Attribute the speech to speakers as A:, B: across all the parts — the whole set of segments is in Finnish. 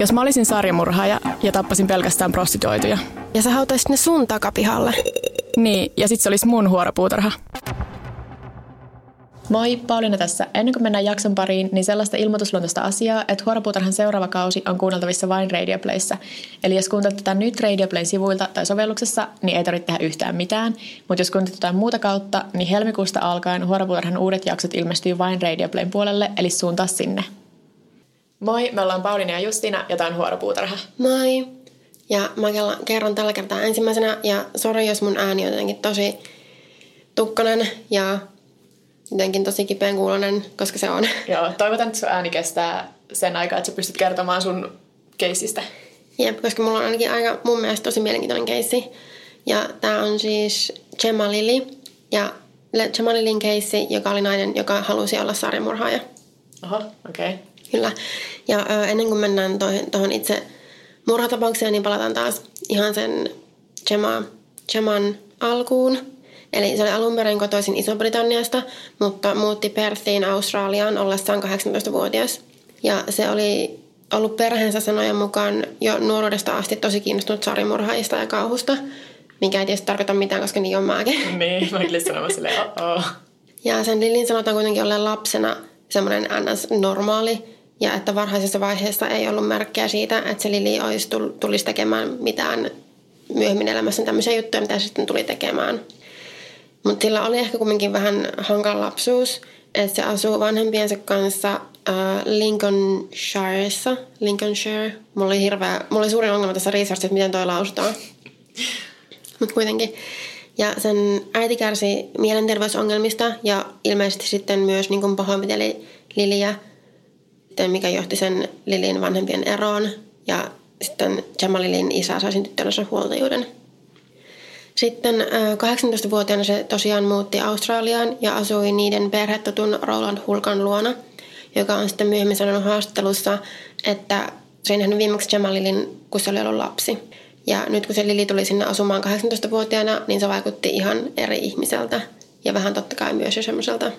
A: Jos mä olisin sarjamurhaaja ja tappasin pelkästään prostituoituja.
B: Ja sä hautaisit ne sun takapihalle.
A: Niin, ja sit se olisi mun huoropuutarha.
C: Moi, Pauliina tässä. Ennen kuin mennään jakson pariin, niin sellaista ilmoitusluontoista asiaa, että Huoropuutarhan seuraava kausi on kuunneltavissa vain Radioplayssa. Eli jos kuuntelet tätä nyt Radioplayn sivuilta tai sovelluksessa, niin ei tarvitse tehdä yhtään mitään. Mutta jos kuuntelet jotain muuta kautta, niin helmikuusta alkaen Huoropuutarhan uudet jaksot ilmestyy vain Radioplayn puolelle, eli suuntaa sinne. Moi, me ollaan Pauliina ja Justina ja tämä on Huoropuutarha.
B: Moi. Ja mä kerron tällä kertaa ensimmäisenä, ja sori jos mun ääni on jotenkin tosi tukkonen ja jotenkin tosi kipeän kuulonen, koska se on.
C: Joo, toivotan, että sun ääni kestää sen aikaa, että sä pystyt kertomaan sun keisistä.
B: Jep, koska mulla on ainakin aika mun mielestä tosi mielenkiintoinen keissi. Ja tää on siis Gemma Lili. Ja Gemma Lilin keissi, joka oli nainen, joka halusi olla sarjamurhaaja.
C: Oho, okei. Okay.
B: Kyllä. Ja ö, ennen kuin mennään tuohon itse murhatapaukseen, niin palataan taas ihan sen Gemma, Gemman alkuun. Eli se oli alun perin kotoisin Iso-Britanniasta, mutta muutti Perthiin Australiaan ollessaan 18-vuotias. Ja se oli ollut perheensä sanojen mukaan jo nuoruudesta asti tosi kiinnostunut sarimurhaista ja kauhusta, mikä ei tietysti tarkoita mitään, koska niin on mäkin.
C: Niin, mä kyllä sanomassa silleen, oh.
B: Ja sen Lillin sanotaan kuitenkin olleen lapsena semmoinen ns-normaali, ja että varhaisessa vaiheessa ei ollut merkkejä siitä, että se Lili olisi tulisi tekemään mitään myöhemmin elämässä tämmöisiä juttuja, mitä sitten tuli tekemään. Mutta sillä oli ehkä kumminkin vähän hankala lapsuus, että se asuu vanhempiensa kanssa äh, Lincolnshireissa. Lincolnshire. Mulla oli hirveä, mulla oli suurin ongelma tässä researchissa, että miten toi lausutaan. Mutta kuitenkin. Ja sen äiti kärsi mielenterveysongelmista ja ilmeisesti sitten myös niin pahoinpiteli Liliä, mikä johti sen Lilin vanhempien eroon. Ja sitten Jamalilin isä sai sen tyttölönsä huoltajuuden. Sitten 18-vuotiaana se tosiaan muutti Australiaan ja asui niiden perhetotun Roland Hulkan luona, joka on sitten myöhemmin sanonut haastattelussa, että se nähnyt viimeksi Jamalilin, kun se oli ollut lapsi. Ja nyt kun se Lili tuli sinne asumaan 18-vuotiaana, niin se vaikutti ihan eri ihmiseltä. Ja vähän totta kai myös jo semmoiselta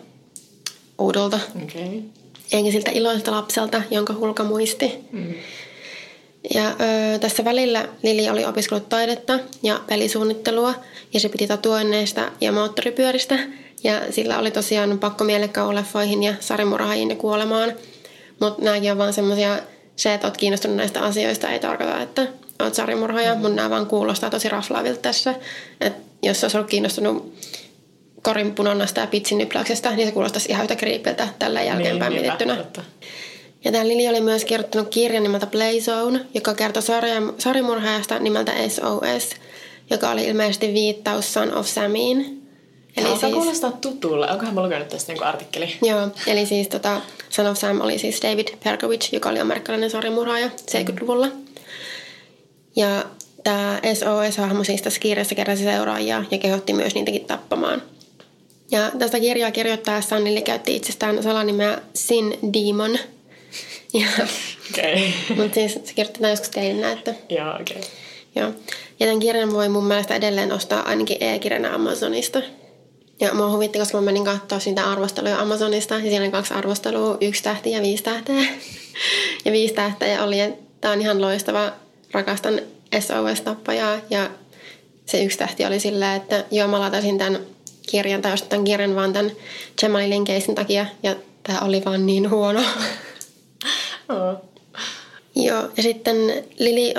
B: oudolta.
C: Okay.
B: Eikä siltä iloiselta lapselta, jonka Hulka muisti. Mm. Ja ö, tässä välillä Lili oli opiskellut taidetta ja pelisuunnittelua ja se piti tatuoinneista ja moottoripyöristä. Ja sillä oli tosiaan pakko mielekkäuleffoihin ja sarimurhaajiin ja kuolemaan. Mutta nämäkin on vaan semmoisia, se, että oot kiinnostunut näistä asioista ei tarkoita, että oot sarimurhaaja. Mun nämä vaan kuulostaa tosi raflaavilta tässä. Et jos olisi ollut kiinnostunut korin punonnasta ja pitsin nypläyksestä, niin se kuulostaisi ihan yhtä kriipiltä tällä jälkeenpäin niin, mietittynä. Totta. Ja tämä Lili oli myös kirjoittanut kirjan nimeltä Playzone, joka kertoi sarimurhaajasta nimeltä SOS, joka oli ilmeisesti viittaus Son of Samiin.
C: Eli Alkaa siis, kuulostaa tutulle. Onkohan mä lukenut tästä niinku artikkeli?
B: Joo, eli siis tota, Son of Sam oli siis David Perkovich, joka oli amerikkalainen sarimurhaaja 70-luvulla. Ja tämä SOS-hahmo siis tässä kirjassa keräsi seuraajia ja kehotti myös niitäkin tappamaan. Ja tästä kirjaa kirjoittaessaan Lili käytti itsestään salanimeä Sin Demon –
C: ja, okay.
B: Mutta siis se kirjoitetaan joskus teille että...
C: Joo, okei. Okay.
B: Joo. Ja tämän kirjan voi mun mielestä edelleen ostaa ainakin e-kirjana Amazonista. Ja mua huvitti, koska mä menin katsoa sitä arvosteluja Amazonista. Ja siinä oli kaksi arvostelua, yksi tähti ja viisi tähteä. ja viisi tähteä oli, että tämä on ihan loistava, rakastan SOS-tappajaa. Ja se yksi tähti oli silleen, että joo, mä lataisin tämän kirjan, tai ostin kirjan vaan tämän Jamalilin keisin takia. Ja tämä oli vaan niin huono.
C: Oh.
B: Joo, ja sitten Lili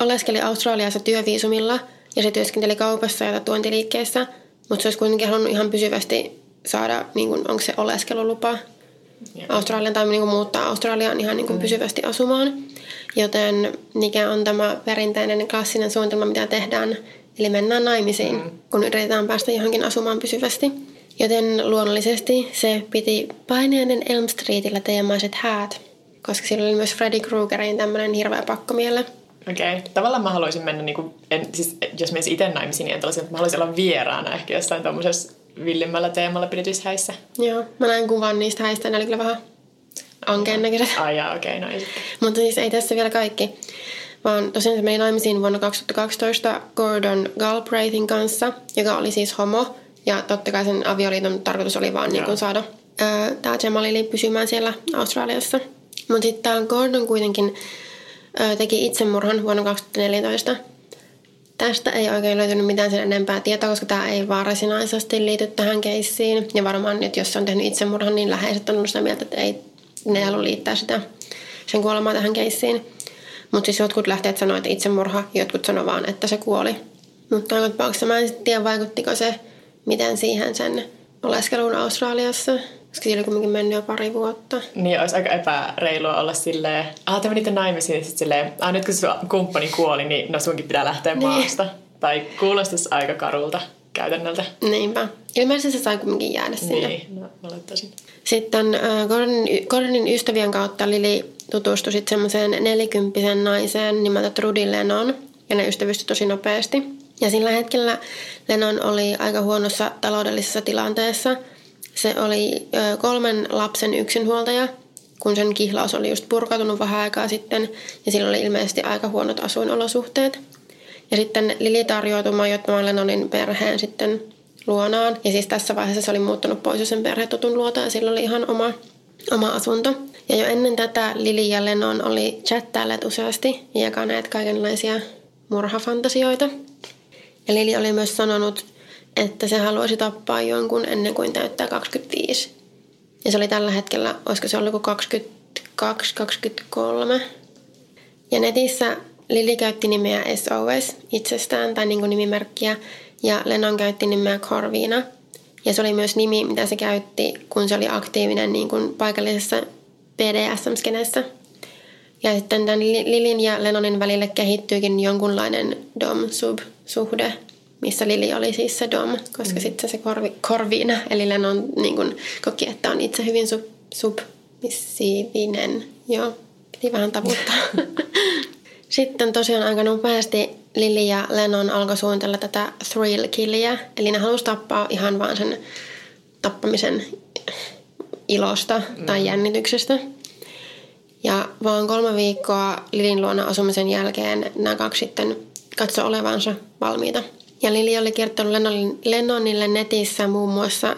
B: oleskeli Australiassa työviisumilla ja se työskenteli kaupassa ja tuontiliikkeessä, mutta se olisi kuitenkin halunnut ihan pysyvästi saada, niin kuin, onko se oleskelulupa yeah. Australian tai niin kuin, muuttaa Australiaan ihan niin kuin, mm. pysyvästi asumaan. Joten mikä on tämä perinteinen klassinen suunnitelma, mitä tehdään, eli mennään naimisiin, mm. kun yritetään päästä johonkin asumaan pysyvästi. Joten luonnollisesti se piti paineiden Elm Streetillä teemaiset häät – koska sillä oli myös Freddy Kruegerin tämmöinen hirveä pakkomielle.
C: Okei. Okay. Tavallaan mä haluaisin mennä, niin kuin, en, siis jos menisin itse naimisiin, niin en tällaisen, että mä haluaisin olla vieraana ehkä jossain tuommoisessa villimmällä teemalla pidetyissä häissä.
B: Joo, mä näin kuvan niistä häistä, ne oli kyllä vähän ankeen näköiset.
C: Ai okei, okay, no ei
B: Mutta siis ei tässä vielä kaikki. Vaan tosiaan se meni naimisiin vuonna 2012 Gordon Galbraithin kanssa, joka oli siis homo. Ja totta kai sen avioliiton tarkoitus oli vaan niin kuin saada tämä Jamalili pysymään siellä Australiassa. Mutta sitten tämä Gordon kuitenkin teki itsemurhan vuonna 2014. Tästä ei oikein löytynyt mitään sen enempää tietoa, koska tämä ei varsinaisesti liity tähän keissiin. Ja varmaan nyt, jos se on tehnyt itsemurhan, niin läheiset on ollut sitä mieltä, että ei, ne halua liittää sitä sen kuolemaa tähän keissiin. Mutta siis jotkut lähteet sanoivat, että itsemurha, jotkut sanoivat vaan, että se kuoli. Mutta joka tapauksessa mä en sitten tiedä, vaikuttiko se miten siihen sen oleskeluun Australiassa. Koska siinä oli kuitenkin mennyt jo pari vuotta.
C: Niin, olisi aika epäreilua olla silleen, ah, te menitte naimisiin, ja sitten silleen, ah, nyt kun sun kumppani kuoli, niin no sunkin pitää lähteä niin. maasta. Tai kuulostaisi aika karulta käytännöltä.
B: Niinpä. Ilmeisesti se sai kuitenkin jäädä sinne.
C: Niin, no, olettaisin.
B: Sitten äh, Gordonin, Gordonin ystävien kautta Lili tutustui sitten semmoiseen nelikymppisen naiseen nimeltä Trudy Lennon. Ja ne ystävystyi tosi nopeasti. Ja sillä hetkellä Lennon oli aika huonossa taloudellisessa tilanteessa. Se oli ö, kolmen lapsen yksinhuoltaja, kun sen kihlaus oli just purkautunut vähän aikaa sitten. Ja sillä oli ilmeisesti aika huonot asuinolosuhteet. Ja sitten Lili tarjoutui majoittamaan Lennonin perheen sitten luonaan. Ja siis tässä vaiheessa se oli muuttunut pois sen perhetotun luota ja sillä oli ihan oma, oma asunto. Ja jo ennen tätä Lili ja Lennon oli chattailleet useasti ja jakaneet kaikenlaisia murhafantasioita. Ja Lili oli myös sanonut, että se haluaisi tappaa jonkun ennen kuin täyttää 25. Ja se oli tällä hetkellä, olisiko se ollut 22-23. Ja netissä Lili käytti nimeä SOS itsestään tai niin nimimerkkiä ja Lennon käytti nimeä Corvina. Ja se oli myös nimi, mitä se käytti, kun se oli aktiivinen niin kuin paikallisessa BDSM-skenessä. Ja sitten tämän Lilin ja Lennonin välille kehittyykin jonkunlainen dom-sub-suhde, missä Lili oli siis se dom, koska mm. sitten se korvi, korviina, eli Lennon niin kun, koki, että on itse hyvin sub, submissiivinen. Joo, piti vähän tavuttaa. sitten tosiaan aika nopeasti Lili ja Lennon alkoi suunnitella tätä thrill killiä, eli ne halusi tappaa ihan vaan sen tappamisen ilosta mm. tai jännityksestä. Ja vaan kolme viikkoa Lilin luona asumisen jälkeen nämä kaksi sitten katsoi olevansa valmiita. Ja Lili oli kertonut Lennonille netissä muun muassa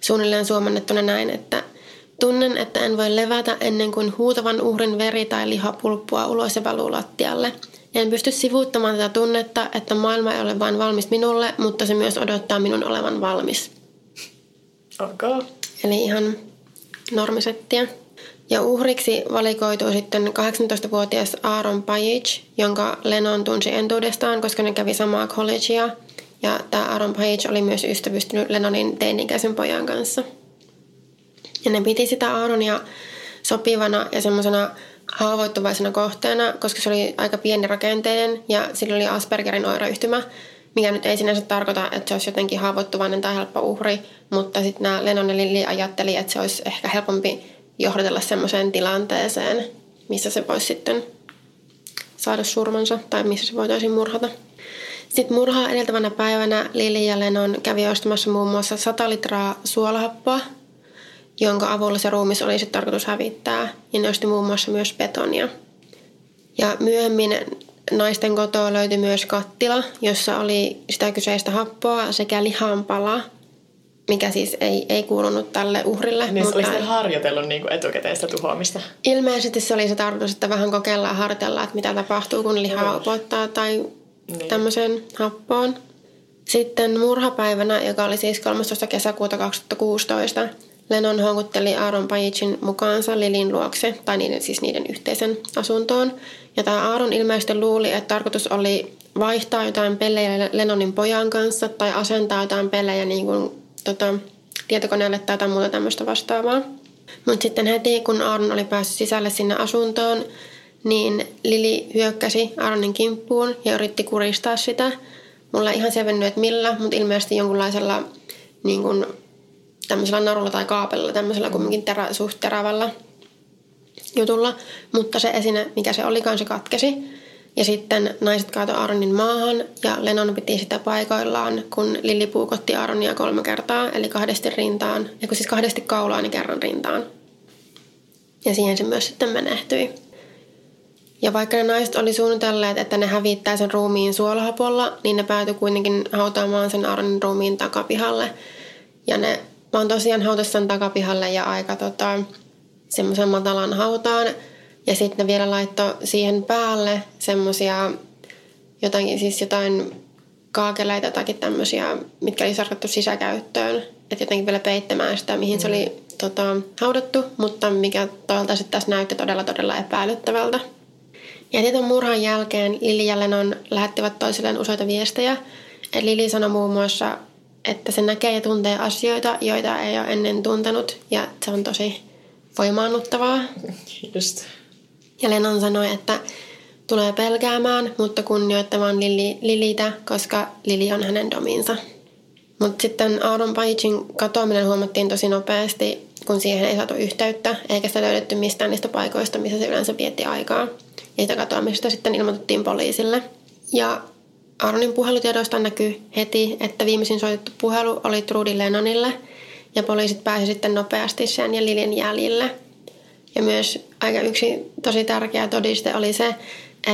B: suunnilleen suomennettuna näin, että Tunnen, että en voi levätä ennen kuin huutavan uhrin veri tai liha pulppua ulos ja valuu lattialle. En pysty sivuuttamaan tätä tunnetta, että maailma ei ole vain valmis minulle, mutta se myös odottaa minun olevan valmis.
C: Okay.
B: Eli ihan normisettiä. Ja uhriksi valikoitui sitten 18-vuotias Aaron Page, jonka Lennon tunsi entuudestaan, koska ne kävi samaa collegea. Ja tämä Aaron Page oli myös ystävystynyt Lennonin teinikäisen pojan kanssa. Ja ne piti sitä Aaronia sopivana ja semmoisena haavoittuvaisena kohteena, koska se oli aika pieni rakenteinen ja sillä oli Aspergerin oireyhtymä, mikä nyt ei sinänsä tarkoita, että se olisi jotenkin haavoittuvainen tai helppo uhri, mutta sitten nämä Lennon ja Lili ajatteli, että se olisi ehkä helpompi johdatella semmoiseen tilanteeseen, missä se voisi sitten saada surmansa tai missä se voitaisiin murhata. Sitten murhaa edeltävänä päivänä Lili ja Lennon kävi ostamassa muun muassa 100 litraa suolahappoa, jonka avulla se ruumis oli sitten tarkoitus hävittää. Ja ne osti muun muassa myös betonia. Ja myöhemmin naisten kotoa löytyi myös kattila, jossa oli sitä kyseistä happoa sekä lihanpala – mikä siis ei, ei kuulunut tälle uhrille.
C: Niin mutta... olisi harjoitellut niin etukäteistä tuhoamista?
B: Ilmeisesti se oli se tarkoitus, että vähän kokeillaan ja harjoitellaan, että mitä tapahtuu, kun lihaa upottaa tai niin. tämmöiseen happoon. Sitten murhapäivänä, joka oli siis 13. kesäkuuta 2016, Lennon houkutteli Aaron Pajicin mukaansa Lilin luokse, tai niiden, siis niiden yhteisen asuntoon. Ja tämä Aaron ilmeisesti luuli, että tarkoitus oli vaihtaa jotain pelejä Lennonin pojan kanssa tai asentaa jotain pelejä niin kuin tota, tietokoneelle tai jotain muuta tämmöistä vastaavaa. Mutta sitten heti, kun Aaron oli päässyt sisälle sinne asuntoon, niin Lili hyökkäsi Aaronin kimppuun ja yritti kuristaa sitä. Mulla ei ihan selvennyt, että millä, mutta ilmeisesti jonkunlaisella niin kuin, tämmöisellä narulla tai kaapella, tämmöisellä kumminkin terä, suht terävällä jutulla. Mutta se esine, mikä se olikaan, se katkesi. Ja sitten naiset kaatoi Aaronin maahan ja Lennon piti sitä paikoillaan, kun Lilli puukotti Aaronia kolme kertaa, eli kahdesti rintaan, ja kun siis kahdesti kaulaan niin kerran rintaan. Ja siihen se myös sitten menehtyi. Ja vaikka ne naiset oli suunnitelleet, että ne hävittää sen ruumiin suolahapolla, niin ne päätyi kuitenkin hautaamaan sen Aaronin ruumiin takapihalle. Ja ne vaan tosiaan hautasi sen takapihalle ja aika tota, semmoisen matalan hautaan – Ja sitten ne vielä laittoi siihen päälle semmosia jotain, siis jotain kaakeleita tai tämmöisiä, mitkä oli sarkattu sisäkäyttöön. Että jotenkin vielä peittämään sitä, mihin mm. se oli tota, haudattu, mutta mikä toisaalta sitten tässä näytti todella todella epäilyttävältä. Ja tietyn murhan jälkeen Lili ja Lennon lähettivät toisilleen useita viestejä. Eli Lili sanoi muun muassa, että se näkee ja tuntee asioita, joita ei ole ennen tuntenut, ja se on tosi voimaannuttavaa.
C: Just.
B: Ja Lennon sanoi, että tulee pelkäämään, mutta kunnioittamaan Lili, Lilitä, koska Lili on hänen dominsa. Mutta sitten Aaron Pagein katoaminen huomattiin tosi nopeasti, kun siihen ei saatu yhteyttä, eikä sitä löydetty mistään niistä paikoista, missä se yleensä vietti aikaa. Ja sitä katoamisesta sitten ilmoitettiin poliisille. Ja Aaronin puhelutiedoista näkyy heti, että viimeisin soitettu puhelu oli Trudy Lennonille, ja poliisit pääsivät sitten nopeasti sen ja Lilin jäljille. Ja myös aika yksi tosi tärkeä todiste oli se,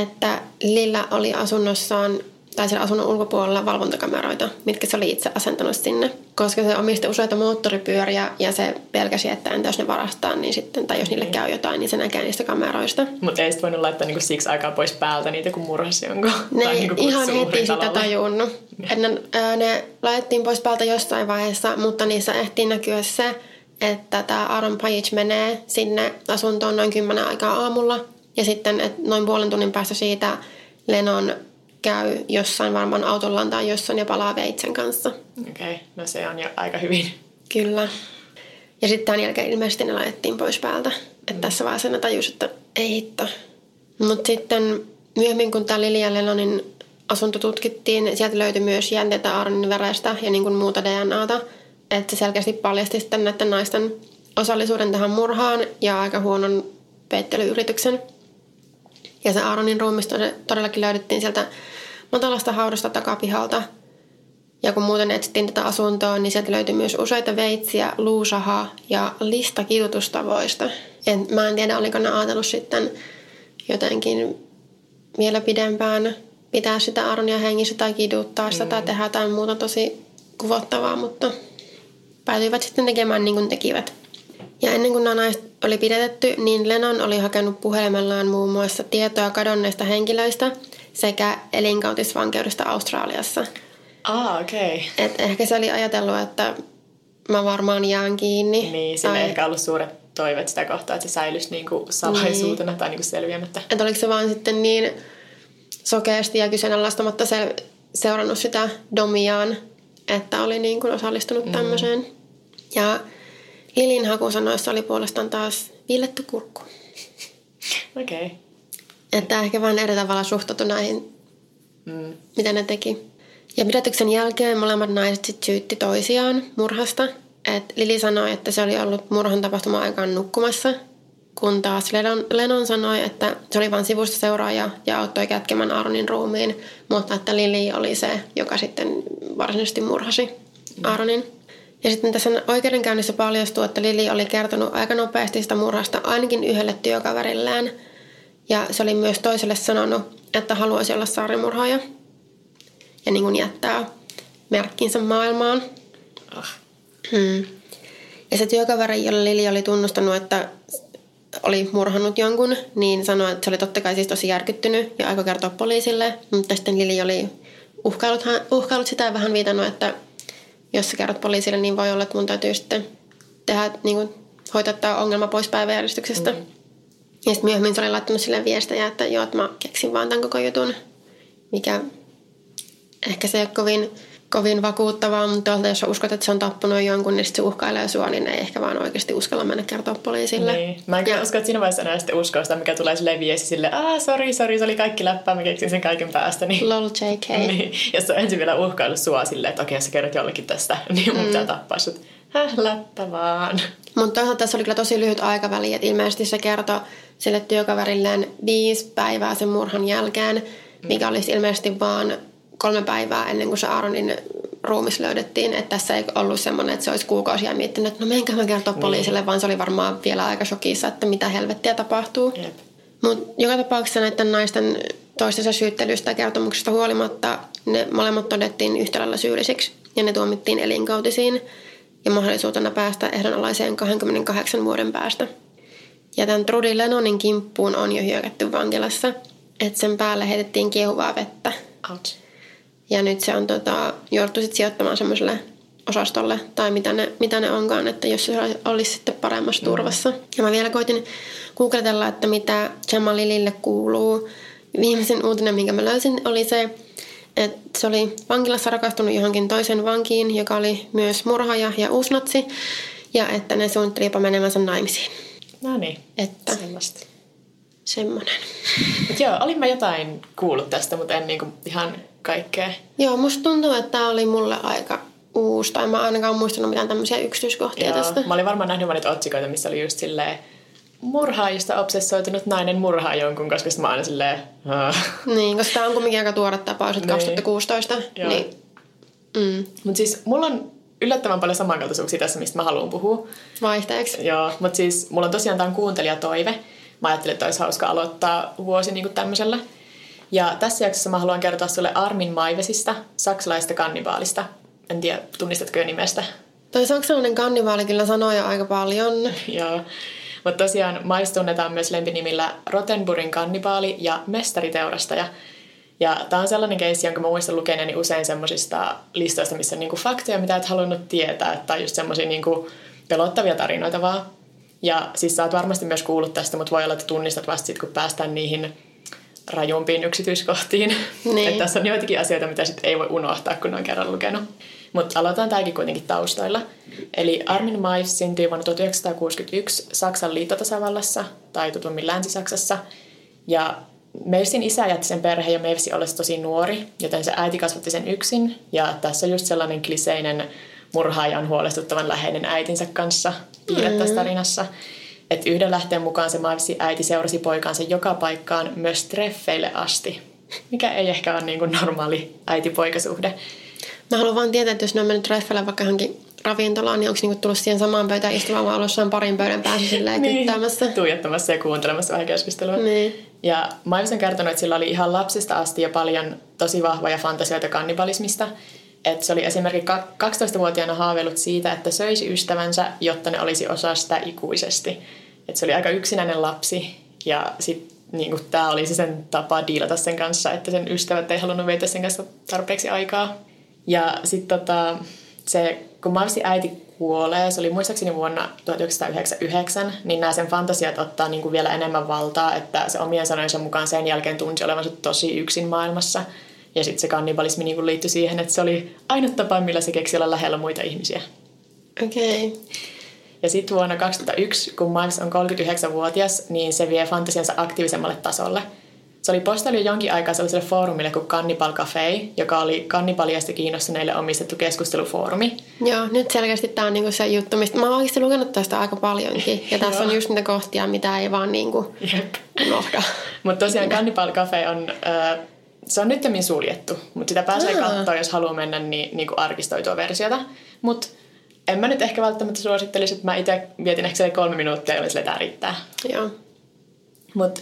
B: että Lillä oli asunnossaan tai siellä asunnon ulkopuolella valvontakameroita, mitkä se oli itse asentanut sinne. Koska se omisti useita moottoripyöriä ja se pelkäsi, että entä jos ne varastaa, niin sitten, tai jos niille käy jotain, niin se näkee niistä kameroista.
C: Mutta ei sitten voinut laittaa niinku siksi aikaa pois päältä niitä, kun murhasi jonkun.
B: Ne tai niinku ihan heti sitä tajunnut. Että ne, ne laitettiin pois päältä jossain vaiheessa, mutta niissä ehtii näkyä se, että tämä Aaron Page menee sinne asuntoon noin kymmenen aikaa aamulla. Ja sitten että noin puolen tunnin päästä siitä Lenon käy jossain varmaan autollaan tai jossain ja palaa veitsen kanssa.
C: Okei, okay. no se on jo aika hyvin.
B: Kyllä. Ja sitten tämän jälkeen ilmeisesti ne laitettiin pois päältä. Että mm. tässä vaiheessa ne tajusi, että ei hitto. Mutta sitten myöhemmin, kun tämä Lilia Lennonin asunto tutkittiin, sieltä löytyi myös jänteitä Aaronin verestä ja niin kuin muuta DNAta. Että se selkeästi paljasti sitten näiden naisten osallisuuden tähän murhaan ja aika huonon peittelyyrityksen. Ja se Aaronin ruumista todellakin löydettiin sieltä matalasta haudasta takapihalta. Ja kun muuten etsittiin tätä asuntoa, niin sieltä löytyi myös useita veitsiä, luusahaa ja lista kidutustavoista. En, mä en tiedä, oliko ne ajatellut sitten jotenkin vielä pidempään pitää sitä Aronia hengissä tai kiduttaa sitä mm. tai tehdä jotain muuta tosi kuvottavaa, mutta päätyivät sitten tekemään niin kuin tekivät. Ja ennen kuin nämä naiset oli pidätetty, niin Lennon oli hakenut puhelimellaan muun muassa tietoa kadonneista henkilöistä sekä elinkautisvankeudesta Australiassa.
C: Ah, okei. Okay.
B: Et ehkä se oli ajatellut, että mä varmaan jään kiinni.
C: Niin, sillä tai... ei ehkä ollut suuret toiveet sitä kohtaa, että se säilyisi niinku salaisuutena niin. tai niinku selviämättä.
B: Että oliko se vaan sitten niin sokeasti ja kyseenalaistamatta se, seurannut sitä domiaan, että oli niin kuin osallistunut mm. tämmöiseen. Ja Lilin hakusanoissa oli puolestaan taas viiletty kurkku.
C: Okei. Okay.
B: Että ehkä vain eri tavalla suhtautu näihin, mm. mitä ne teki. Ja pidätyksen jälkeen molemmat naiset sitten syytti toisiaan murhasta. Et Lili sanoi, että se oli ollut murhan tapahtuma aikaan nukkumassa, kun taas Lennon, Lennon sanoi, että se oli vain sivusta seuraaja ja auttoi kätkemään Aaronin ruumiin, mutta että Lili oli se, joka sitten varsinaisesti murhasi mm. Aaronin. Ja sitten tässä oikeudenkäynnissä paljastuu, että Lili oli kertonut aika nopeasti sitä murhasta ainakin yhdelle työkaverilleen. Ja se oli myös toiselle sanonut, että haluaisi olla saarimurhaaja. Ja niin kuin jättää merkkinsä maailmaan.
C: Ah.
B: Hmm. Ja se työkaveri, jolle Lili oli tunnustanut, että oli murhannut jonkun, niin sanoi, että se oli totta kai siis tosi järkyttynyt ja aikoi kertoa poliisille. Mutta sitten Lili oli uhkailut, uhkailut sitä ja vähän viitannut, että jos sä kerrot poliisille, niin voi olla, että mun täytyy sitten tehdä, niin kuin, hoitaa tämä ongelma pois päiväjärjestyksestä. Mm. Ja sitten myöhemmin se oli laittanut sille viestejä, että joo, että mä keksin vaan tämän koko jutun, mikä ehkä se ei ole kovin, kovin vakuuttavaa, mutta tuolta, jos uskot, että se on tappunut jonkun, niin sitten se uhkailee sua, niin ei ehkä vaan oikeasti uskalla mennä kertoa poliisille.
C: Niin. Mä en kyllä usko, että siinä vaiheessa enää sitten uskoa sitä, mikä tulee sille viesti sille, aah, sori, sori, se oli kaikki läppää, mä keksin sen kaiken päästä. Niin,
B: Lol JK.
C: Niin. Ja se on ensin vielä uhkailu sua silleen, että okei, sä kerrot jollekin tästä, niin mun mm. pitää tappaa sut. Häh, läppä vaan.
B: Mutta toisaalta tässä oli kyllä tosi lyhyt aikaväli, että ilmeisesti se kertoi sille työkaverilleen viisi päivää sen murhan jälkeen, mikä olisi ilmeisesti vaan kolme päivää ennen kuin se Aaronin ruumis löydettiin. Että tässä ei ollut semmoinen, että se olisi kuukausia miettinyt, että no menkö mä kertoa niin. poliisille, vaan se oli varmaan vielä aika shokissa, että mitä helvettiä tapahtuu. Mutta joka tapauksessa näiden naisten toistensa syyttelystä ja kertomuksesta huolimatta ne molemmat todettiin yhtä lailla syyllisiksi ja ne tuomittiin elinkautisiin ja mahdollisuutena päästä ehdonalaiseen 28 vuoden päästä. Ja tämän Trudy Lennonin kimppuun on jo hyökätty vankilassa, että sen päälle heitettiin kiehuvaa vettä.
C: Ouch.
B: Ja nyt se on tota, jouduttu sitten sijoittamaan semmoiselle osastolle, tai mitä ne, mitä ne onkaan, että jos se olisi sitten paremmassa turvassa. Ja mä vielä koitin googletella, että mitä Jamalilille kuuluu. Viimeisen uutinen, minkä mä löysin, oli se, että se oli vankilassa rakastunut johonkin toisen vankiin, joka oli myös murhaaja ja uusnatsi, ja että ne suunnitteli jopa menemänsä naimisiin.
C: No niin,
B: Että
C: sellaista.
B: semmoinen.
C: Mut joo, olin mä jotain kuullut tästä, mutta en niinku ihan kaikkea.
B: Joo, musta tuntuu, että tämä oli mulle aika uusi, tai mä ainakaan muistanut mitään tämmöisiä yksityiskohtia
C: Joo,
B: tästä.
C: mä olin varmaan nähnyt vaan niitä otsikoita, missä oli just silleen murhaajista obsessoitunut nainen murhaa jonkun, koska mä aina silleen...
B: Niin, koska tämä on kumminkin aika tuore tapaus, että
C: Niin.
B: 2016.
C: Joo.
B: Niin, mm,
C: Mut siis mulla on yllättävän paljon samankaltaisuuksia tässä, mistä mä haluan puhua.
B: vaihteeksi.
C: Joo, mutta siis mulla on tosiaan tämä kuuntelijatoive. Mä ajattelin, että olisi hauska aloittaa vuosi niin kuin tämmöisellä. Ja tässä jaksossa mä haluan kertoa sulle Armin Maivesista, saksalaista kannibaalista. En tiedä, tunnistatko jo nimestä?
B: Toi saksalainen kannibaali kyllä sanoo jo aika paljon.
C: Joo. Mutta tosiaan Mais tunnetaan myös lempinimillä Rottenburgin kannibaali ja mestariteurastaja. Ja tämä on sellainen keissi, jonka mä muistan lukeneeni usein semmoisista listoista, missä on niinku faktoja, mitä et halunnut tietää, tai just semmoisia niinku pelottavia tarinoita vaan. Ja siis sä oot varmasti myös kuullut tästä, mutta voi olla, että tunnistat vasta sit, kun päästään niihin rajumpiin yksityiskohtiin.
B: Niin.
C: Että tässä on joitakin asioita, mitä sit ei voi unohtaa, kun on kerran lukenut. Mutta aloitetaan tämäkin kuitenkin taustoilla. Eli Armin Mais syntyi vuonna 1961 Saksan liittotasavallassa, tai tutummin Länsi-Saksassa. Ja Meisin isä jätti sen perheen jo Meisin ollessa tosi nuori, joten se äiti kasvatti sen yksin. Ja tässä on just sellainen kliseinen murhaajan huolestuttavan läheinen äitinsä kanssa piirre tässä tarinassa. Että yhden lähteen mukaan se Maivsi äiti seurasi poikaansa joka paikkaan myös treffeille asti, mikä ei ehkä ole niin kuin normaali äiti-poikasuhde.
B: Mä haluan vaan tietää, että jos ne on mennyt treffelle vaikka johonkin ravintolaan, niin onko niinku tullut siihen samaan pöytään istumaan vai ollut parin pöydän päässä silleen kyttäämässä.
C: Tuijottamassa ja kuuntelemassa vähän keskustelua.
B: Niin.
C: Ja Maivis on kertonut, että sillä oli ihan lapsesta asti jo paljon tosi vahvoja fantasioita kannibalismista. Että se oli esimerkiksi ka- 12-vuotiaana haaveillut siitä, että söisi ystävänsä, jotta ne olisi osa sitä ikuisesti. Että se oli aika yksinäinen lapsi ja sitten niin tämä oli se sen tapa diilata sen kanssa, että sen ystävät ei halunnut viettää sen kanssa tarpeeksi aikaa. Ja sitten tota, se, kun Mavsi äiti kuolee, se oli muistaakseni vuonna 1999, niin nämä sen fantasiat ottaa niin kuin vielä enemmän valtaa, että se omien sanojensa mukaan sen jälkeen tunsi olevansa tosi yksin maailmassa. Ja sitten se kannibalismi niin kuin liittyi siihen, että se oli ainut tapa, millä se keksi olla lähellä muita ihmisiä.
B: Okei. Okay.
C: Ja sitten vuonna 2001, kun Miles on 39-vuotias, niin se vie fantasiansa aktiivisemmalle tasolle. Se oli postaillut jonkin aikaa sellaiselle foorumille kuin Cannibal Cafe, joka oli kannibaliasta kiinnostuneille omistettu keskustelufoorumi.
B: Joo, nyt selkeästi tämä on niinku se juttu, mistä mä oon oikeasti lukenut tästä aika paljonkin. Ja tässä on just niitä kohtia, mitä ei vaan niinku unohda.
C: Mutta tosiaan Cannibal Cafe on, äh, se on nyttemmin suljettu, mutta sitä pääsee katsoa, jos haluaa mennä niin, niin kuin arkistoitua versiota. Mutta en mä nyt ehkä välttämättä suosittelisi, että mä itse mietin ehkä kolme minuuttia ja olin tämä riittää.
B: Joo.
C: Mutta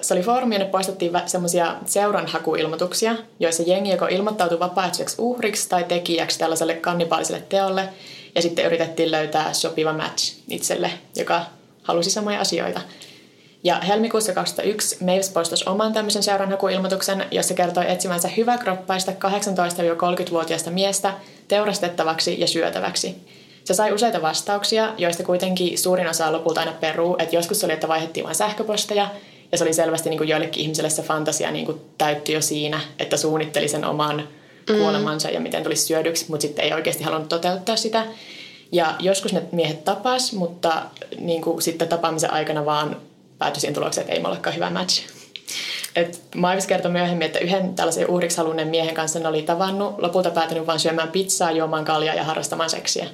C: se oli foorumi, jonne poistettiin semmoisia seuranhakuilmoituksia, joissa jengi joko ilmoittautui vapaaehtoiseksi uhriksi tai tekijäksi tällaiselle kannibaaliselle teolle, ja sitten yritettiin löytää sopiva match itselle, joka halusi samoja asioita. Ja helmikuussa 2001 Maves postasi oman tämmöisen seuranhakuilmoituksen, jossa kertoi etsimänsä hyväkroppaista 18-30-vuotiaista miestä teurastettavaksi ja syötäväksi. Se sai useita vastauksia, joista kuitenkin suurin osa lopulta aina peruu, että joskus oli, että vaihdettiin vain sähköposteja, ja se oli selvästi niin kuin joillekin ihmisille se fantasia niin kuin täyttyi jo siinä, että suunnitteli sen oman kuolemansa ja miten tulisi syödyksi, mutta sitten ei oikeasti halunnut toteuttaa sitä. Ja joskus ne miehet tapas, mutta niin kuin sitten tapaamisen aikana vaan päätyi siihen tulokseen, että ei me olekaan hyvä match. Et Maivis kertoi myöhemmin, että yhden tällaisen uhriksi halunneen miehen kanssa ne oli tavannut, lopulta päätynyt vain syömään pizzaa, juomaan kaljaa ja harrastamaan seksiä.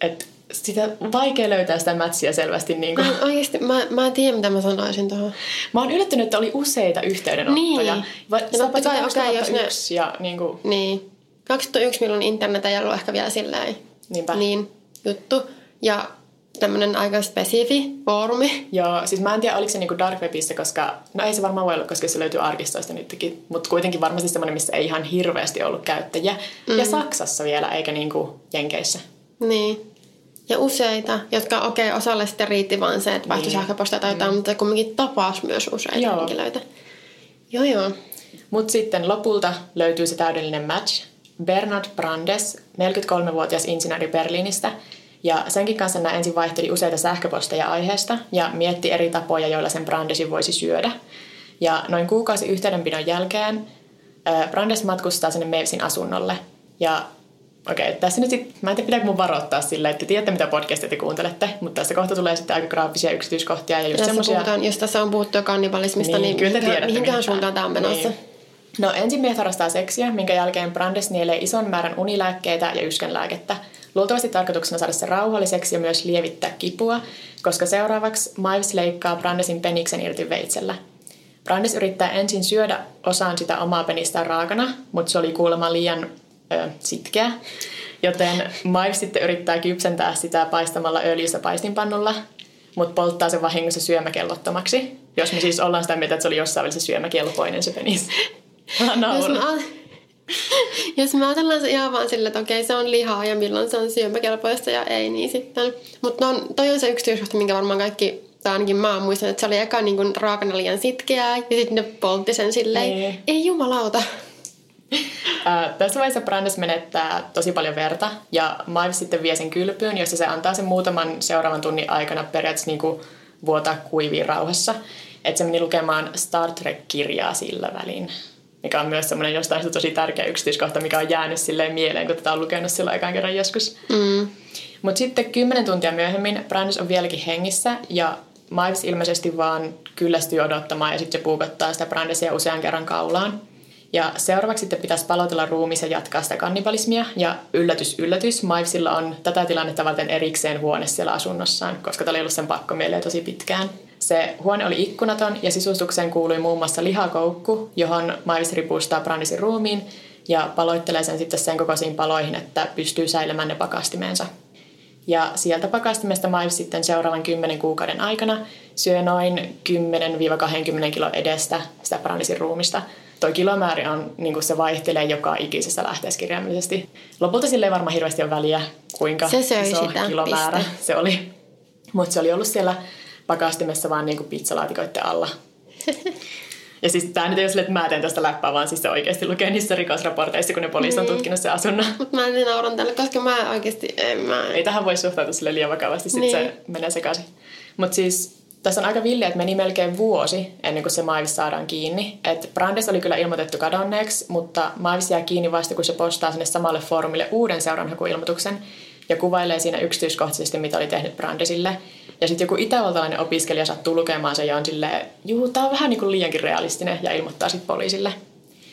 C: Et sitä vaikea löytää sitä matchia selvästi. Niin kuin.
B: Mä, oikeasti, mä, mä en tiedä, mitä mä sanoisin tuohon.
C: Mä oon yllättynyt, että oli useita yhteydenottoja.
B: Niin.
C: Va-
B: Ja totta kai, okei, jos ne-
C: 2001 ja niin kuin,
B: Niin. 2001, milloin internet ei ollut ehkä vielä silleen
C: Niinpä.
B: niin juttu. Ja tämmönen aika spesifi foorumi.
C: Joo, siis mä en tiedä, oliko se niinku dark webistä, koska, no ei se varmaan voi olla, koska se löytyy arkistoista nytkin, mutta kuitenkin varmasti semmoinen, missä ei ihan hirveästi ollut käyttäjiä. Mm. Ja Saksassa vielä, eikä niinku Jenkeissä.
B: Niin. Ja useita, jotka okei, okay, osalle sitten riitti vaan se, että vaihtoi niin. sähköpostia tai jotain, mm. mutta kumminkin tapasi myös useita joo. henkilöitä. Joo, joo.
C: Mutta sitten lopulta löytyy se täydellinen match. Bernard Brandes, 43-vuotias insinööri Berliinistä, ja senkin kanssa nämä ensin vaihteli useita sähköposteja aiheesta ja mietti eri tapoja, joilla sen Brandesin voisi syödä. Ja noin kuukausi yhteydenpidon jälkeen Brandes matkustaa sinne Mavesin asunnolle. Ja okei, okay, tässä nyt sit, mä en tiedä pitääkö mun varoittaa sille, että tiedätte mitä podcastia te kuuntelette, mutta tässä kohta tulee sitten aika graafisia yksityiskohtia ja just
B: tässä
C: semmosia...
B: puhutaan, jos tässä on puhuttu kannibalismista, niin, niin mihinkä, mihinkään suuntaan tämä on menossa. Niin.
C: No ensin mies harrastaa seksiä, minkä jälkeen Brandes nielee ison määrän unilääkkeitä ja yskänlääkettä. Luultavasti tarkoituksena saada se rauhalliseksi ja myös lievittää kipua, koska seuraavaksi Mives leikkaa Brandesin peniksen irti veitsellä. Brandes yrittää ensin syödä osan sitä omaa penistään raakana, mutta se oli kuulemma liian ö, sitkeä. Joten Mives sitten yrittää kypsentää sitä paistamalla öljyssä paistinpannulla, mutta polttaa sen vahingossa syömäkellottomaksi. Jos me siis ollaan sitä mieltä, että se oli jossain välissä syömäkelpoinen se penis.
B: jos, mä, jos me ajatellaan se ihan vaan sille, että okei se on lihaa ja milloin se on syömäkelpoista ja ei, niin sitten. Mutta no, toi on se yksityiskohta, minkä varmaan kaikki tai ainakin mä muistan, että se oli eka niin kuin raakana liian sitkeää ja sitten ne poltti sen silleen, niin. ei jumalauta.
C: Äh, tässä vaiheessa Brandes menettää tosi paljon verta ja Miles sitten vie sen kylpyyn, jossa se antaa sen muutaman seuraavan tunnin aikana periaatteessa niin kuin vuota kuiviin rauhassa. Että se meni lukemaan Star Trek-kirjaa sillä välin, mikä on myös semmoinen jostain tosi tärkeä yksityiskohta, mikä on jäänyt silleen mieleen, kun tätä on lukenut silloin ekan kerran joskus. Mm. Mutta sitten kymmenen tuntia myöhemmin Brandes on vieläkin hengissä ja Miles ilmeisesti vaan kyllästyy odottamaan ja sitten se puukottaa sitä Brandesia usean kerran kaulaan. Ja seuraavaksi sitten pitäisi palotella ruumis ja jatkaa sitä kannibalismia. Ja yllätys, yllätys, Mivesilla on tätä tilannetta varten erikseen huone siellä asunnossaan, koska tämä oli ollut sen pakko mieleen tosi pitkään. Se huone oli ikkunaton ja sisustukseen kuului muun muassa lihakoukku, johon Mives ripustaa Brandisin ruumiin ja paloittelee sen sitten sen kokoisiin paloihin, että pystyy säilymään ne pakastimeensa. Ja sieltä pakastimesta Miles sitten seuraavan 10 kuukauden aikana syö noin 10-20 kilo edestä sitä Brandisin ruumista. Toi kilomäärä on, niin kuin se vaihtelee joka ikisessä lähteessä kirjaimellisesti. Lopulta sille ei varmaan hirveästi ole väliä, kuinka
B: se
C: iso
B: sitä,
C: kilomäärä piste. se oli. Mutta se oli ollut siellä pakastimessa vaan niin kuin pizzalaatikoiden alla. Ja siis tämä nyt ei ole sille, että mä teen tästä läppää, vaan siis se oikeasti lukee niissä rikosraporteissa, kun ne poliisi on niin. tutkinut se asunnon.
B: Mutta mä en nauran tälle, koska mä oikeasti en mä...
C: Ei tähän voi suhtautua sille liian vakavasti, sit niin. se menee sekaisin. Mutta siis tässä on aika villiä, että meni melkein vuosi ennen kuin se Miles saadaan kiinni. Et Brandes oli kyllä ilmoitettu kadonneeksi, mutta Miles jää kiinni vasta kun se postaa sinne samalle foorumille uuden seuranhakuilmoituksen ja kuvailee siinä yksityiskohtaisesti, mitä oli tehnyt Brandesille. Ja sitten joku itävaltalainen opiskelija sattuu lukemaan sen ja on silleen, juu, tää on vähän niin kuin liiankin realistinen ja ilmoittaa sitten poliisille.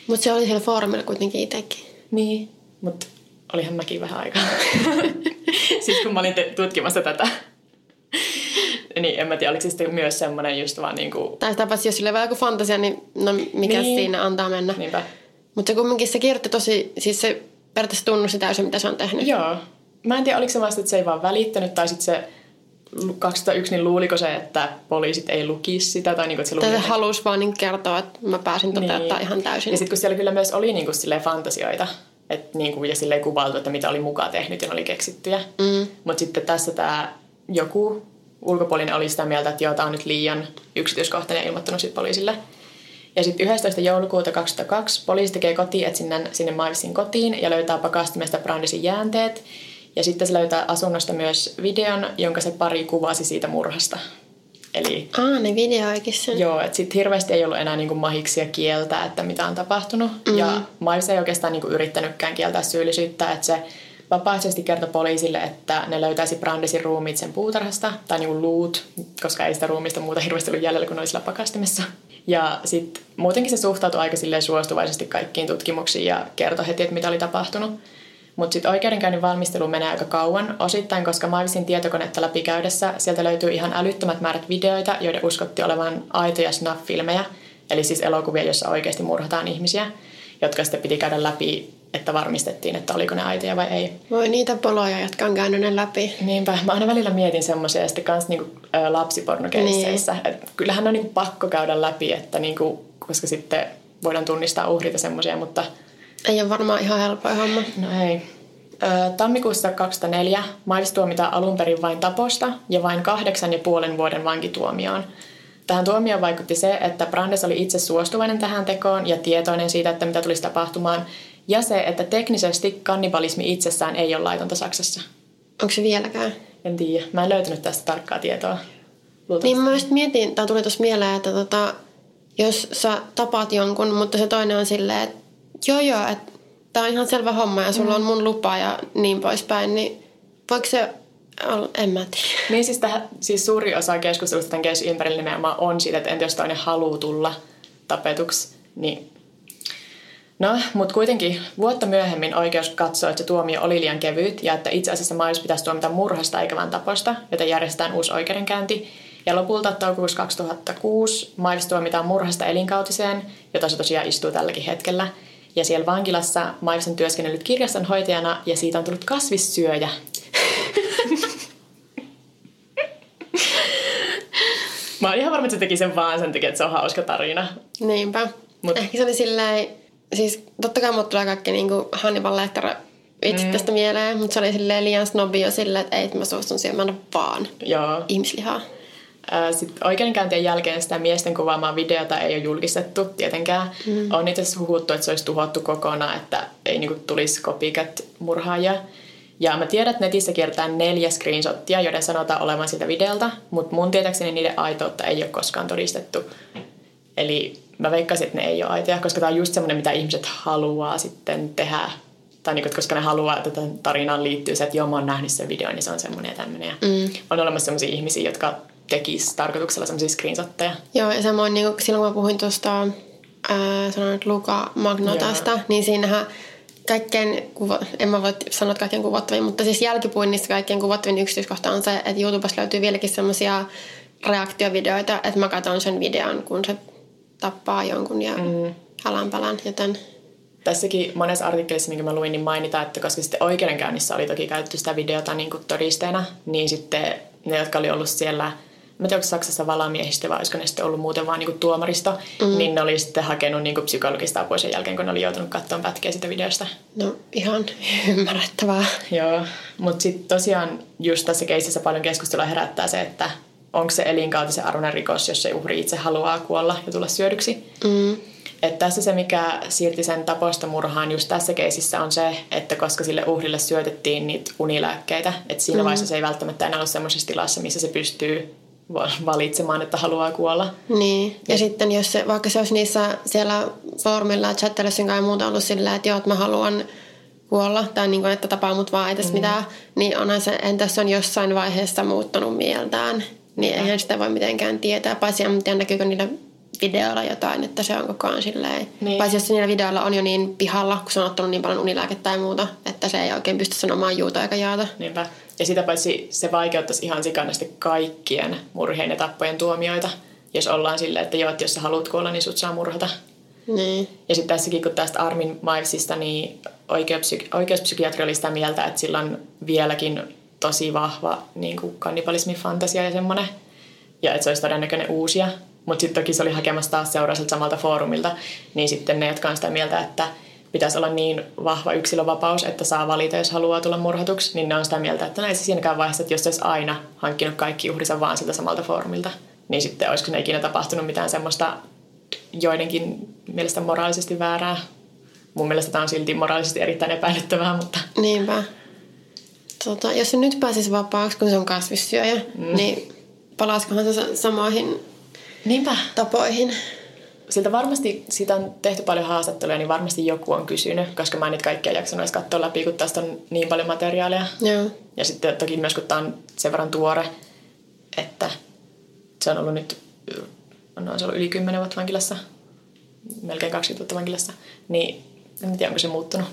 B: Mutta se oli siellä foorumilla kuitenkin itsekin.
C: Niin, mutta olihan mäkin vähän aikaa. siis kun mä olin te- tutkimassa tätä. niin en mä tiedä, oliko se sitten myös semmoinen just vaan niinku...
B: Tai tapas, jos sillä on joku fantasia, niin no mikä niin. siinä antaa mennä.
C: Niinpä.
B: Mutta se kumminkin se kirjoitti tosi, siis se periaatteessa tunnusti täysin, mitä se on tehnyt.
C: Joo. Mä en tiedä, oliko se vasta, että se ei vaan välittänyt, tai sitten se 2001, niin luuliko se, että poliisit ei lukisi sitä? Tai, niin kuin, että se,
B: tai se halusi vaan niin kertoa, että mä pääsin toteuttaa niin. ihan täysin.
C: Ja sitten kun siellä kyllä myös oli niin kuin, fantasioita, et, niin kuin, ja silleen kuvailtu, että mitä oli mukaan tehnyt ja ne oli keksittyjä. Mm. Mutta sitten tässä tämä joku ulkopuolinen oli sitä mieltä, että joo, tämä on nyt liian yksityiskohtainen ilmoittanut sitten poliisille. Ja sitten 11. joulukuuta 2002 poliisi tekee kotietsinnän sinne Milesin kotiin ja löytää pakastimesta Brandisin jäänteet. Ja sitten se löytää asunnosta myös videon, jonka se pari kuvasi siitä murhasta.
B: Eli, Aa, ne videoikin sen.
C: Joo, että sitten hirveästi ei ollut enää niinku mahiksia kieltää, että mitä on tapahtunut. Mm. Ja Miles ei oikeastaan niinku yrittänytkään kieltää syyllisyyttä, että se vapaaehtoisesti kertoi poliisille, että ne löytäisi Brandesin ruumiit sen puutarhasta, tai niinku luut, koska ei sitä ruumista muuta hirveästi ollut jäljellä, kun oli sillä pakastimessa. Ja sitten muutenkin se suhtautui aika suostuvaisesti kaikkiin tutkimuksiin ja kertoi heti, että mitä oli tapahtunut. Mutta sitten oikeudenkäynnin valmistelu menee aika kauan, osittain koska Maivisin tietokonetta läpikäydessä sieltä löytyy ihan älyttömät määrät videoita, joiden uskotti olevan aitoja snuff-filmejä, eli siis elokuvia, joissa oikeasti murhataan ihmisiä, jotka sitten piti käydä läpi, että varmistettiin, että oliko ne aitoja vai ei.
B: Voi niitä poloja, jotka on käynyt ne läpi.
C: Niinpä. Mä aina välillä mietin semmoisia sitten kans niinku, ä, lapsipornokeisseissä. Niin. kyllähän on niinku pakko käydä läpi, että niinku, koska sitten voidaan tunnistaa uhrit ja semmoisia, mutta –
B: ei ole varmaan ihan helppoa homma.
C: No ei. Tammikuussa 2004 Miles tuomitaan alun perin vain taposta ja vain kahdeksan ja puolen vuoden vankituomioon. Tähän tuomioon vaikutti se, että Brandes oli itse suostuvainen tähän tekoon ja tietoinen siitä, että mitä tulisi tapahtumaan, ja se, että teknisesti kannibalismi itsessään ei ole laitonta Saksassa.
B: Onko se vieläkään?
C: En tiedä. Mä en löytänyt tästä tarkkaa tietoa.
B: Niin mä just mietin, tai tuli tuossa mieleen, että tota, jos sä tapaat jonkun, mutta se toinen on silleen, että joo joo, että tää on ihan selvä homma ja sulla mm. on mun lupa ja niin poispäin, niin voiko se olla, en mä tiedä.
C: Niin siis, tähän, siis suuri osa keskustelusta tämän keissin ympärillä nimenomaan on siitä, että entä jos toinen haluaa tulla tapetuksi, niin No, mutta kuitenkin vuotta myöhemmin oikeus katsoi, että se tuomio oli liian kevyt ja että itse asiassa Miles pitäisi tuomita murhasta eikä vain taposta, joten järjestetään uusi oikeudenkäynti. Ja lopulta toukokuussa 2006 Miles tuomitaan murhasta elinkautiseen, jota se tosiaan istuu tälläkin hetkellä. Ja siellä vankilassa Miles on työskennellyt kirjastonhoitajana ja siitä on tullut kasvissyöjä. Mä oon ihan varma, että se teki sen vaan sen takia, että se on hauska tarina.
B: Niinpä. Mut. Ehkä se oli silleen, siis totta kai mulle tulee kaikki niinku Hannibal Lecter itse mm. tästä mieleen, mutta se oli silleen liian snobi jo silleen, että ei, että mä suostun syömään vaan Joo. ihmislihaa.
C: Sitten oikeudenkäyntien jälkeen sitä miesten kuvaamaa videota ei ole julkistettu tietenkään. Mm. On itse asiassa huhuttu, että se olisi tuhottu kokonaan, että ei niinku tulisi copycat murhaajia. Ja mä tiedän, että netissä kiertää neljä screenshottia, joiden sanotaan olevan sitä videolta, mutta mun tietääkseni niiden aitoutta ei ole koskaan todistettu. Eli mä veikkaisin, että ne ei ole aitoja, koska tämä on just semmoinen, mitä ihmiset haluaa sitten tehdä. Tai niin, koska ne haluaa, että tähän tarinaan liittyy se, että joo, mä oon nähnyt sen videon, niin se on semmoinen ja tämmöinen. Mm. On olemassa semmoisia ihmisiä, jotka tekis tarkoituksella semmoisia screenshotteja.
B: Joo, ja samoin niin silloin kun mä puhuin tuosta sanon, Luka Magnotasta, Joo. niin siinähän kaikkein, kuva, en mä voi sanoa, että kaikkein kuvattavin, mutta siis jälkipuinnista kaikkein kuvattavin yksityiskohta on se, että YouTubesta löytyy vieläkin semmoisia reaktiovideoita, että mä katson sen videon, kun se tappaa jonkun ja mm. halanpalan, joten...
C: Tässäkin monessa artikkelissa, minkä mä luin, niin mainitaan, että koska sitten oikeudenkäynnissä oli toki käytetty sitä videota niin kuin todisteena, niin sitten ne, jotka oli ollut siellä, mä tiedän, onko Saksassa valamiehistä vai olisiko ne sitten ollut muuten vaan niin tuomaristo, mm. niin ne oli sitten hakenut niin kuin psykologista apua sen jälkeen, kun ne oli joutunut katsomaan pätkiä sitä videosta.
B: No ihan ymmärrettävää.
C: Joo, mutta sitten tosiaan just tässä keisissä paljon keskustelua herättää se, että onko se elinkautisen arvoinen rikos, jos se uhri itse haluaa kuolla ja tulla syödyksi. Mm. Et tässä se, mikä siirti sen taposta murhaan just tässä keisissä on se, että koska sille uhrille syötettiin niitä unilääkkeitä, että siinä mm. vaiheessa se ei välttämättä enää ole semmoisessa tilassa, missä se pystyy valitsemaan, että haluaa kuolla.
B: Niin, ja, ja sitten jos se, vaikka se olisi niissä siellä foorumilla chattelussa ja muuta ollut silleen, että joo, että mä haluan kuolla, tai niin kuin, että tapaa mut vaan ei tässä mm. mitään, niin onhan se, entäs on jossain vaiheessa muuttanut mieltään. Niin eihän sitä voi mitenkään tietää, paitsi en tiedä näkyykö niillä videoilla jotain, että se on koko ajan silleen. Niin. Paitsi jos niillä videoilla on jo niin pihalla, kun se on ottanut niin paljon unilääkettä tai muuta, että se ei oikein pysty sanomaan juuta eikä jaata.
C: Niinpä. Ja sitä paitsi se vaikeuttaisi ihan sikanasti kaikkien murheen ja tappojen tuomioita, jos ollaan silleen, että joo, että jos sä haluat kuolla, niin sut saa murhata. Niin. Ja sitten tässäkin, kun tästä Armin Milesista, niin oikeuspsyki- oikeuspsykiatri oli sitä mieltä, että sillä on vieläkin tosi vahva niin kannibalismifantasia ja semmoinen. Ja että se olisi todennäköinen uusia. Mutta sitten toki se oli hakemassa taas seuraiselta samalta foorumilta. Niin sitten ne, jotka on sitä mieltä, että pitäisi olla niin vahva yksilövapaus, että saa valita, jos haluaa tulla murhatuksi, niin ne on sitä mieltä, että näissä siinäkään vaiheessa, että jos olisi aina hankkinut kaikki uhrinsa vaan siltä samalta foorumilta, niin sitten olisiko ne ikinä tapahtunut mitään semmoista joidenkin mielestä moraalisesti väärää. Mun mielestä tämä on silti moraalisesti erittäin epäilyttävää, mutta...
B: Niinpä. Tota, jos se nyt pääsisi vapaaksi, kun se on kasvissyöjä, mm. niin palaisikohan se samoihin Niinpä. tapoihin?
C: Siltä varmasti, siitä on tehty paljon haastatteluja, niin varmasti joku on kysynyt, koska mä en niitä kaikkia jaksanut edes katsoa läpi, kun tästä on niin paljon materiaalia.
B: Joo.
C: Ja sitten toki myös, kun tämä on sen verran tuore, että se on ollut nyt, no se on ollut yli 10 vuotta vankilassa, melkein 20 vuotta vankilassa, niin en tiedä, onko se muuttunut.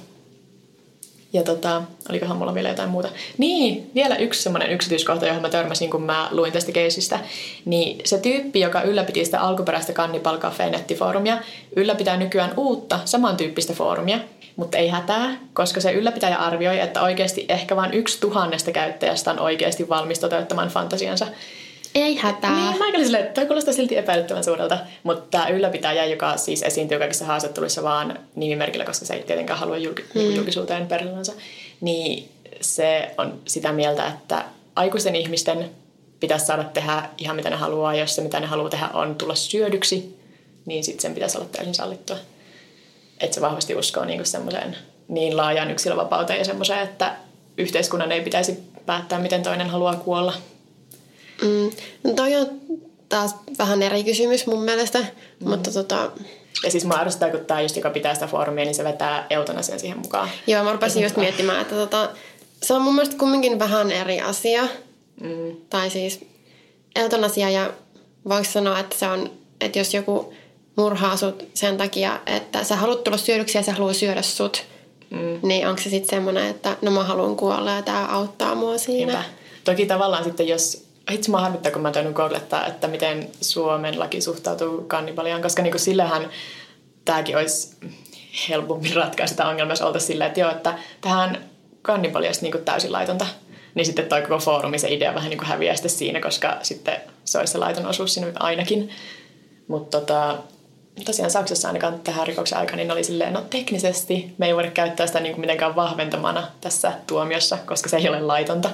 C: Ja tota, olikohan mulla vielä jotain muuta. Niin, vielä yksi semmoinen yksityiskohta, johon mä törmäsin, kun mä luin tästä keisistä. Niin se tyyppi, joka ylläpiti sitä alkuperäistä Cannibal Cafe nettifoorumia, ylläpitää nykyään uutta, samantyyppistä foorumia. Mutta ei hätää, koska se ylläpitäjä arvioi, että oikeasti ehkä vain yksi tuhannesta käyttäjästä on oikeasti valmis toteuttamaan fantasiansa.
B: Ei hätää.
C: Niin, mä olin silleen, toi kuulostaa silti epäilyttävän suurelta. Mutta tämä ylläpitäjä, joka siis esiintyy kaikissa haastatteluissa vaan nimimerkillä, koska se ei tietenkään halua julki- mm. julkisuuteen persoonansa, niin se on sitä mieltä, että aikuisten ihmisten pitäisi saada tehdä ihan mitä ne haluaa. Jos se mitä ne haluaa tehdä on tulla syödyksi, niin sitten sen pitäisi olla täysin sallittua. Että se vahvasti uskoo niin semmoiseen niin laajaan yksilövapauteen ja semmoiseen, että yhteiskunnan ei pitäisi päättää, miten toinen haluaa kuolla.
B: Mm, no toi on taas vähän eri kysymys mun mielestä, mm. mutta tota...
C: Ja siis mä arvostan, kun tämä just, joka pitää sitä foorumia, niin se vetää eutanasian siihen mukaan.
B: Joo, mä rupesin just miettimään, että tota, se on mun mielestä kumminkin vähän eri asia. Mm. Tai siis eutanasia ja voiko sanoa, että se on, että jos joku murhaa sut sen takia, että sä haluat tulla syödyksi ja sä haluaa syödä sut, mm. niin onko se sitten semmoinen, että no mä haluan kuolla ja tämä auttaa mua siinä. Niinpä.
C: Toki tavallaan sitten jos, itse mä harmittaa, kun mä tainnut googlettaa, että miten Suomen laki suhtautuu kannibaliaan, koska niin sillähän tämäkin olisi helpommin ratkaista ongelmaa, jos oltaisiin silleen, että joo, että tähän kannibalia niin täysin laitonta. Niin sitten toi koko foorumi, se idea vähän niin häviää sitten siinä, koska sitten se olisi se laiton osuus siinä ainakin. Mutta tota, tosiaan Saksassa ainakaan tähän rikoksen aikana niin oli silleen, no teknisesti me ei voida käyttää sitä niin mitenkään vahventamana tässä tuomiossa, koska se ei ole laitonta.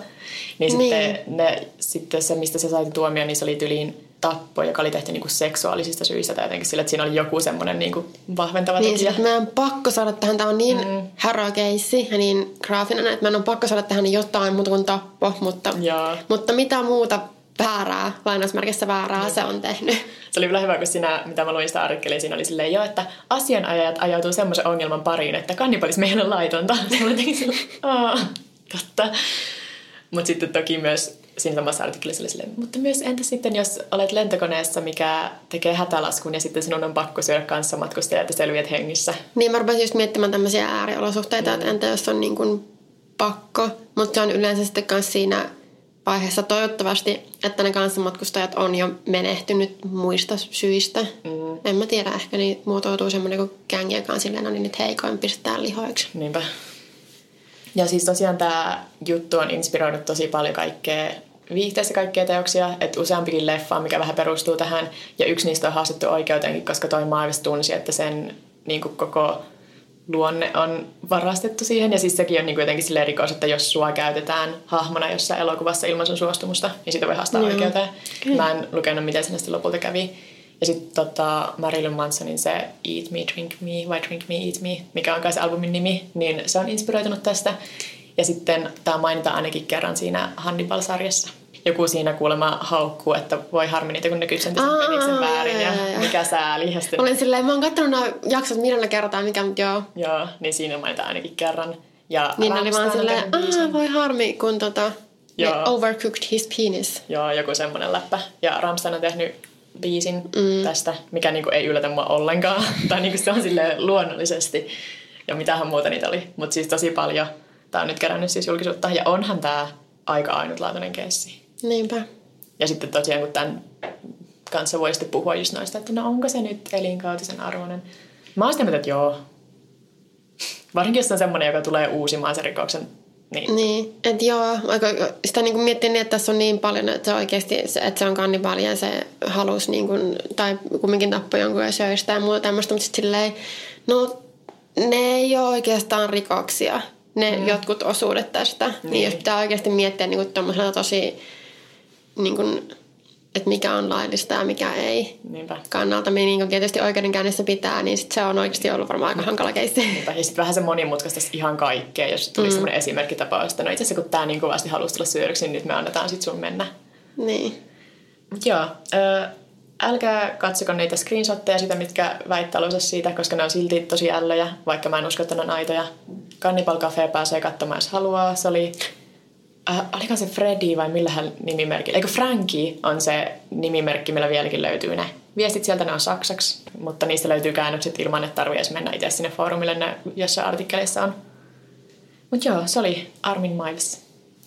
C: Niin, niin. Sitten, ne, sitten se, mistä se sai tuomio, niin se oli tyliin tappo, joka oli tehty niin kuin seksuaalisista syistä tai jotenkin sillä, että siinä oli joku semmoinen niin kuin vahventava
B: niin, tekijä. Niin, on pakko saada tähän, tämä on niin mm. härä keissi ja niin graafinen, että meidän on pakko saada tähän jotain muuta kuin tappo, mutta, mutta mitä muuta väärää, lainausmerkissä väärää niin. se on tehnyt.
C: Se oli vielä hyvä, kun siinä, mitä mä luin sitä artikkelia, siinä oli silleen jo, että asianajajat ajautuu semmoisen ongelman pariin, että kannibalismi ei ole laitonta. Mä tekin silleen, totta. Mutta sitten toki myös siinä samassa artikkelissa oli silleen, mutta myös entä sitten, jos olet lentokoneessa, mikä tekee hätälaskun ja sitten sinun on pakko syödä kanssa matkustajia, että selviät hengissä.
B: Niin, mä rupesin just miettimään tämmöisiä ääriolosuhteita, mm. että entä jos on niin kuin pakko, mutta se on yleensä sitten myös siinä vaiheessa toivottavasti, että ne kanssamatkustajat on jo menehtynyt muista syistä. Mm. En mä tiedä, ehkä niin muotoutuu semmoinen kuin kängi, joka on no niin nyt heikoin pistetään lihoiksi.
C: Niinpä. Ja siis tosiaan tämä juttu on inspiroinut tosi paljon kaikkea viihteessä kaikkea teoksia, että useampikin leffa, mikä vähän perustuu tähän, ja yksi niistä on haastettu oikeutenkin, koska toi Maavis tunsi, että sen niin kuin koko luonne on varastettu siihen. Ja siis sekin on niin kuin jotenkin silleen rikos, että jos sua käytetään hahmona jossain elokuvassa ilman sun suostumusta, niin sitä voi haastaa Joo. oikeuteen. Okay. Mä en lukenut, miten sinne sitten lopulta kävi. Ja sitten tota, Marilyn Mansonin se Eat Me, Drink Me vai Drink Me, Eat Me, mikä on kai se albumin nimi, niin se on inspiroitunut tästä. Ja sitten tämä mainitaan ainakin kerran siinä Hannibal-sarjassa. Joku siinä kuulemma haukkuu, että voi harmi niitä, kun ne kysyy sen sen väärin ja, mikä sääli. Ja sitten...
B: Olen silleen, mä oon katsonut nämä jaksot miljoona kertaa, mikä nyt joo.
C: Joo, niin siinä mainitaan ainakin kerran. Ja
B: niin oli vaan silleen, aah voi harmi, kun tota, Joo. overcooked his penis.
C: Joo, joku semmoinen läppä. Ja Ramstein on tehnyt biisin mm. tästä, mikä niinku ei yllätä mua ollenkaan. tai niinku se on sille luonnollisesti. Ja mitähän muuta niitä oli. Mutta siis tosi paljon. Tämä on nyt kerännyt siis julkisuutta. Ja onhan tämä aika ainutlaatuinen keissi.
B: Niinpä.
C: Ja sitten tosiaan kun tämän kanssa voi sitten puhua just noista, että no onko se nyt elinkautisen arvoinen. Mä oon sitä että joo. Varsinkin jos on semmoinen, joka tulee uusimaan sen rikoksen niin.
B: niin, että joo, sitä niin miettii niin, että tässä on niin paljon, että se oikeasti, että se on kannibaali ja se halusi niin kuin, tai kumminkin tappoi jonkun ja söi sitä ja muuta tämmöistä, mutta sitten silleen, no ne ei ole oikeastaan rikoksia, ne mm. jotkut osuudet tästä. Niin. niin jos pitää oikeasti miettiä niin kuin tosi niin kuin, että mikä on laillista ja mikä ei.
C: Niinpä.
B: Kannalta me niin tietysti oikeudenkäynnissä pitää, niin sit se on oikeasti ollut varmaan aika hankala keissi.
C: Niinpä. Ja sitten vähän se monimutkaista ihan kaikkea, jos tuli mm. semmoinen esimerkkitapaus, että no itse asiassa kun tämä niin kovasti halusi tulla syödyksi, niin nyt me annetaan sitten sun mennä.
B: Niin.
C: Joo. Ö, älkää katsoko niitä screenshotteja sitä, mitkä väittää siitä, koska ne on silti tosi ällöjä, vaikka mä en usko, että ne on aitoja. Cannibal Cafe pääsee katsomaan, jos haluaa. Se oli äh, oliko se Freddy vai millähän nimimerkki? Eikö Frankie on se nimimerkki, millä vieläkin löytyy ne. Viestit sieltä ne on saksaksi, mutta niistä löytyy käännökset ilman, että tarvii edes mennä itse sinne foorumille, ne jossain artikkeleissa on. Mutta joo, se oli Armin Miles.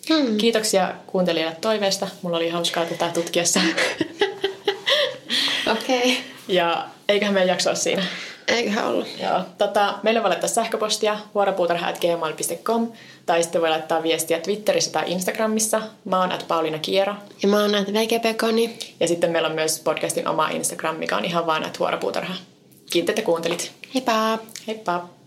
C: Hmm. Kiitoksia kuuntelijoille toiveesta. Mulla oli hauskaa tätä tutkiessa.
B: Okei. Okay.
C: Ja eiköhän meidän jaksoa siinä.
B: Eiköhän ollut.
C: Joo. Tota, meille voi laittaa sähköpostia vuoropuutarha.gmail.com tai sitten voi laittaa viestiä Twitterissä tai Instagramissa. Mä oon at Pauliina Kiero.
B: Ja mä oon at VGP
C: Ja sitten meillä on myös podcastin oma Instagram, mikä on ihan vaan at vuoropuutarha. Kiitos, että kuuntelit.
B: Heippa!
C: Heippa!